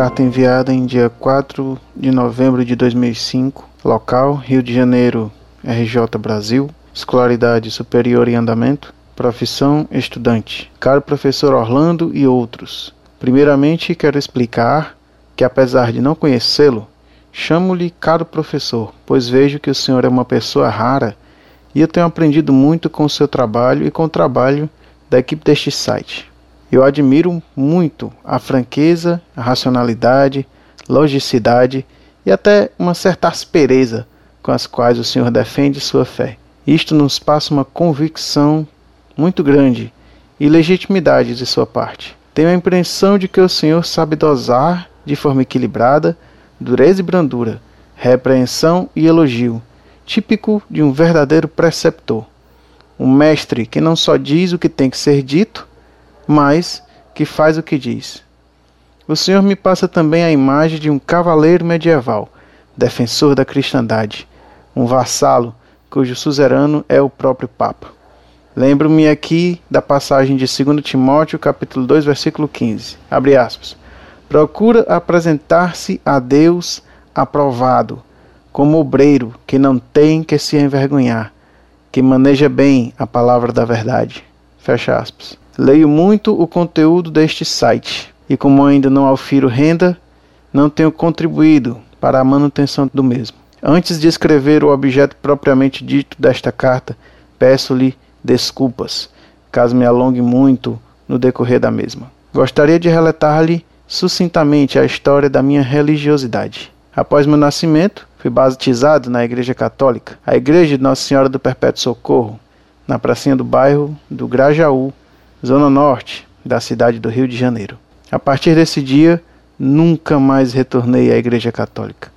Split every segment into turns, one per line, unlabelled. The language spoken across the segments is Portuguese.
Carta enviada em dia 4 de novembro de 2005. Local: Rio de Janeiro, RJ Brasil. Escolaridade superior em andamento. Profissão: estudante. Caro professor Orlando e outros. Primeiramente, quero explicar que, apesar de não conhecê-lo, chamo-lhe caro professor, pois vejo que o senhor é uma pessoa rara e eu tenho aprendido muito com o seu trabalho e com o trabalho da equipe deste site. Eu admiro muito a franqueza, a racionalidade, logicidade e até uma certa aspereza com as quais o Senhor defende sua fé. Isto nos passa uma convicção muito grande e legitimidade de sua parte. Tenho a impressão de que o Senhor sabe dosar de forma equilibrada dureza e brandura, repreensão e elogio, típico de um verdadeiro preceptor. Um mestre que não só diz o que tem que ser dito, mas que faz o que diz. O Senhor me passa também a imagem de um cavaleiro medieval, defensor da cristandade, um vassalo cujo suzerano é o próprio Papa. Lembro-me aqui da passagem de 2 Timóteo, capítulo 2, versículo 15. Abre aspas. Procura apresentar-se a Deus aprovado, como obreiro que não tem que se envergonhar, que maneja bem a palavra da verdade. Fecha aspas. Leio muito o conteúdo deste site e, como ainda não aufiro renda, não tenho contribuído para a manutenção do mesmo. Antes de escrever o objeto propriamente dito desta carta, peço-lhe desculpas, caso me alongue muito no decorrer da mesma. Gostaria de relatar-lhe sucintamente a história da minha religiosidade. Após meu nascimento, fui batizado na Igreja Católica, a Igreja de Nossa Senhora do Perpétuo Socorro, na pracinha do bairro do Grajaú, zona norte da cidade do Rio de Janeiro. A partir desse dia, nunca mais retornei à Igreja Católica.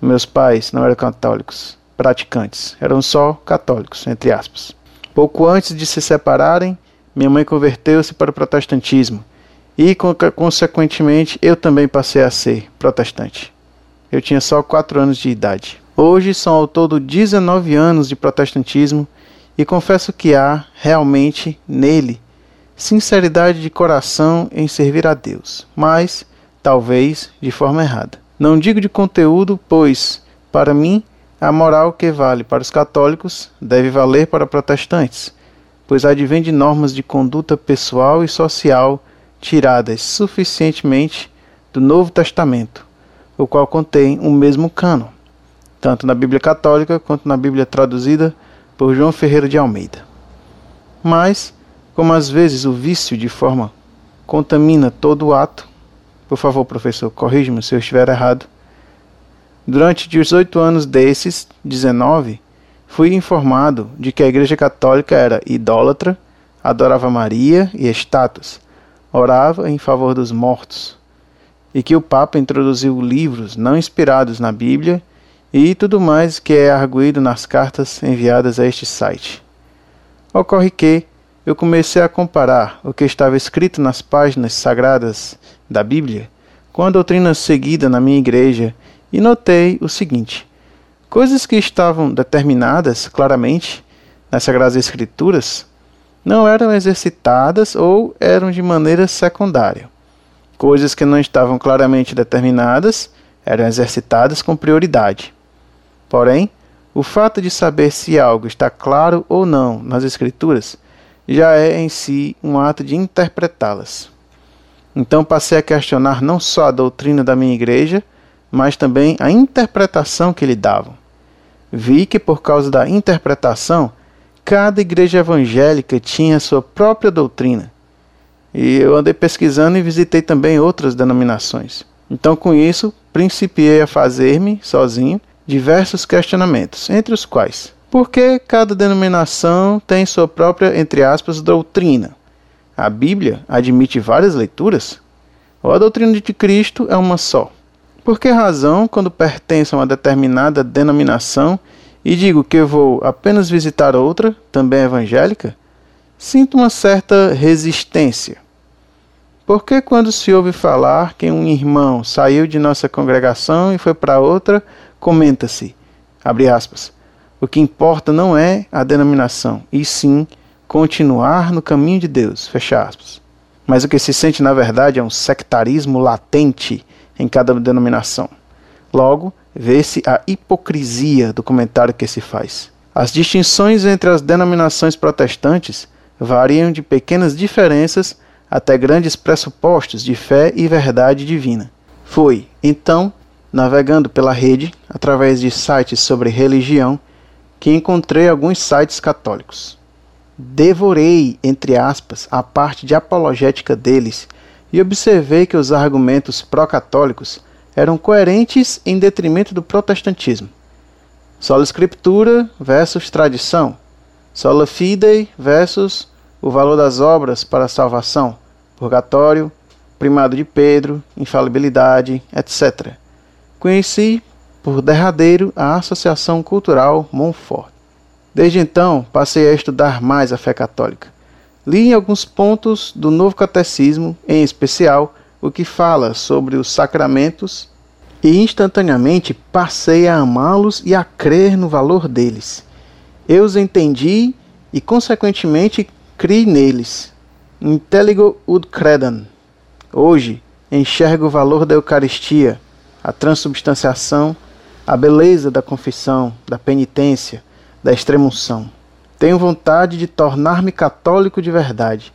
Meus pais não eram católicos, praticantes, eram só católicos, entre aspas. Pouco antes de se separarem, minha mãe converteu-se para o protestantismo e, consequentemente, eu também passei a ser protestante. Eu tinha só 4 anos de idade. Hoje são ao todo 19 anos de protestantismo e confesso que há realmente nele sinceridade de coração em servir a Deus, mas talvez de forma errada. Não digo de conteúdo, pois, para mim, a moral que vale para os católicos deve valer para protestantes, pois advém de normas de conduta pessoal e social tiradas suficientemente do Novo Testamento, o qual contém o mesmo cano, tanto na Bíblia Católica quanto na Bíblia traduzida por João Ferreira de Almeida. Mas como às vezes o vício de forma contamina todo o ato, por favor, professor, corrija-me se eu estiver errado. Durante 18 anos desses 19, fui informado de que a Igreja Católica era idólatra, adorava Maria e estátuas, orava em favor dos mortos, e que o Papa introduziu livros não inspirados na Bíblia e tudo mais que é arguído nas cartas enviadas a este site. Ocorre que, eu comecei a comparar o que estava escrito nas páginas sagradas da Bíblia com a doutrina seguida na minha igreja e notei o seguinte: coisas que estavam determinadas claramente nas Sagradas Escrituras não eram exercitadas ou eram de maneira secundária. Coisas que não estavam claramente determinadas eram exercitadas com prioridade. Porém, o fato de saber se algo está claro ou não nas Escrituras já é em si um ato de interpretá-las. Então passei a questionar não só a doutrina da minha igreja, mas também a interpretação que lhe davam. Vi que por causa da interpretação, cada igreja evangélica tinha sua própria doutrina. E eu andei pesquisando e visitei também outras denominações. Então, com isso, principiei a fazer-me, sozinho, diversos questionamentos, entre os quais: porque cada denominação tem sua própria, entre aspas, doutrina. A Bíblia admite várias leituras? Ou a doutrina de Cristo é uma só? Por que razão, quando pertenço a uma determinada denominação e digo que vou apenas visitar outra, também evangélica, sinto uma certa resistência? Porque quando se ouve falar que um irmão saiu de nossa congregação e foi para outra, comenta-se, abre aspas, o que importa não é a denominação, e sim continuar no caminho de Deus. Fecha aspas. Mas o que se sente na verdade é um sectarismo latente em cada denominação. Logo, vê-se a hipocrisia do comentário que se faz. As distinções entre as denominações protestantes variam de pequenas diferenças até grandes pressupostos de fé e verdade divina. Foi, então, navegando pela rede, através de sites sobre religião, que encontrei alguns sites católicos. Devorei, entre aspas, a parte de apologética deles e observei que os argumentos pró-católicos eram coerentes em detrimento do protestantismo. Sola Escritura versus tradição. Sola Fidei versus o valor das obras para a salvação. Purgatório, primado de Pedro, infalibilidade, etc. Conheci, por derradeiro, a Associação Cultural Montfort. Desde então, passei a estudar mais a fé católica. Li em alguns pontos do Novo Catecismo, em especial, o que fala sobre os sacramentos e instantaneamente passei a amá-los e a crer no valor deles. Eu os entendi e, consequentemente, criei neles. Intelligo ud credam. Hoje, enxergo o valor da Eucaristia, a transubstanciação, a beleza da confissão, da penitência, da extremunção. Tenho vontade de tornar-me católico de verdade,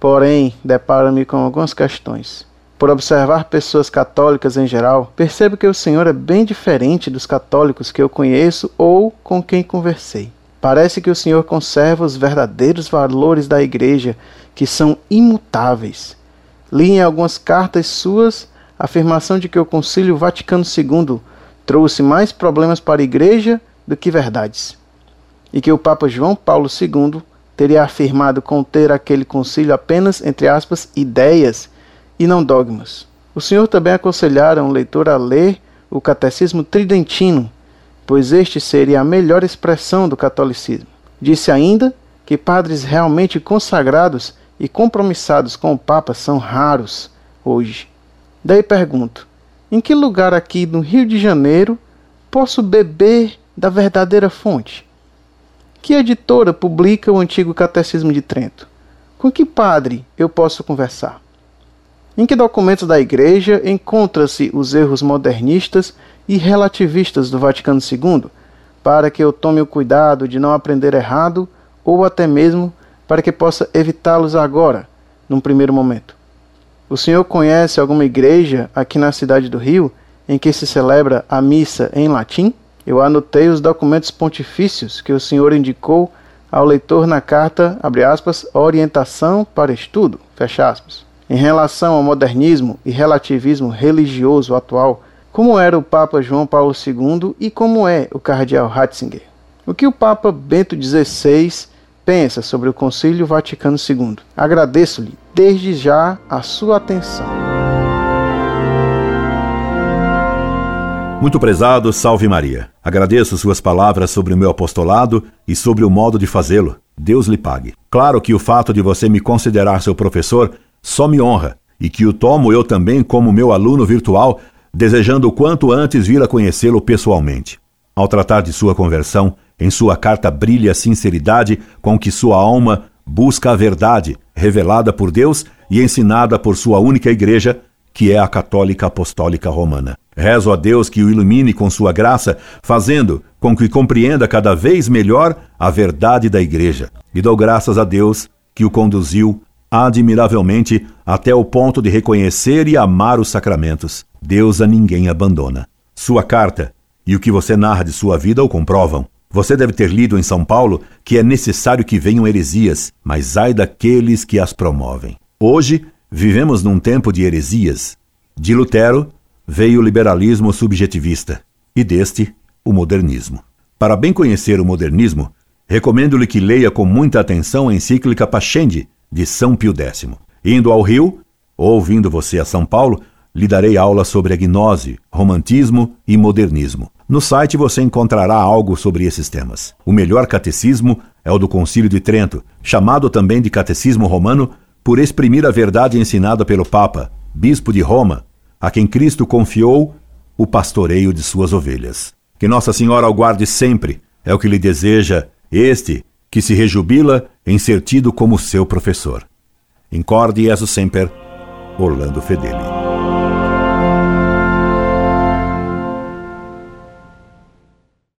porém, deparo-me com algumas questões. Por observar pessoas católicas em geral, percebo que o Senhor é bem diferente dos católicos que eu conheço ou com quem conversei. Parece que o Senhor conserva os verdadeiros valores da Igreja, que são imutáveis. Li em algumas cartas suas a afirmação de que o Concílio Vaticano II trouxe mais problemas para a Igreja do que verdades, e que o Papa João Paulo II teria afirmado conter aquele concílio apenas, entre aspas, ideias e não dogmas. O Senhor também aconselhara um leitor a ler o Catecismo Tridentino, pois este seria a melhor expressão do catolicismo. Disse ainda que padres realmente consagrados e compromissados com o Papa são raros hoje. Daí pergunto: em que lugar aqui no Rio de Janeiro posso beber da verdadeira fonte? Que editora publica o antigo Catecismo de Trento? Com que padre eu posso conversar? Em que documentos da Igreja encontra-se os erros modernistas e relativistas do Vaticano II, para que eu tome o cuidado de não aprender errado ou até mesmo para que possa evitá-los agora, num primeiro momento? O senhor conhece alguma igreja aqui na cidade do Rio em que se celebra a missa em latim? Eu anotei os documentos pontifícios que o senhor indicou ao leitor na carta, aspas, orientação para estudo. Em relação ao modernismo e relativismo religioso atual, como era o Papa João Paulo II e como é o Cardeal Ratzinger? O que o Papa Bento XVI pensa sobre o Concílio Vaticano II? Agradeço-lhe desde já a sua atenção.
Muito prezado, salve Maria. Agradeço suas palavras sobre o meu apostolado e sobre o modo de fazê-lo. Deus lhe pague. Claro que o fato de você me considerar seu professor só me honra, e que o tomo eu também como meu aluno virtual, desejando o quanto antes vir a conhecê-lo pessoalmente. Ao tratar de sua conversão, em sua carta brilha a sinceridade com que sua alma busca a verdade, revelada por Deus e ensinada por sua única igreja, que é a Católica Apostólica Romana. Rezo a Deus que o ilumine com sua graça, fazendo com que compreenda cada vez melhor a verdade da igreja. E dou graças a Deus que o conduziu admiravelmente até o ponto de reconhecer e amar os sacramentos. Deus a ninguém abandona. Sua carta e o que você narra de sua vida o comprovam. Você deve ter lido em São Paulo que é necessário que venham heresias, mas ai daqueles que as promovem. Hoje, vivemos num tempo de heresias. De Lutero veio o liberalismo subjetivista e deste, o modernismo. Para bem conhecer o modernismo, recomendo-lhe que leia com muita atenção a encíclica Pascendi, de São Pio X. Indo ao Rio, ou vindo você a São Paulo, lhe darei aula sobre a gnose, romantismo e modernismo. No site você encontrará algo sobre esses temas. O melhor catecismo é o do Concílio de Trento, chamado também de Catecismo Romano, por exprimir a verdade ensinada pelo Papa, bispo de Roma, a quem Cristo confiou o pastoreio de suas ovelhas. Que Nossa Senhora o guarde sempre, é o que lhe deseja este que se rejubila em ser tido como seu professor. Incorde Jesus Semper, Orlando Fedeli.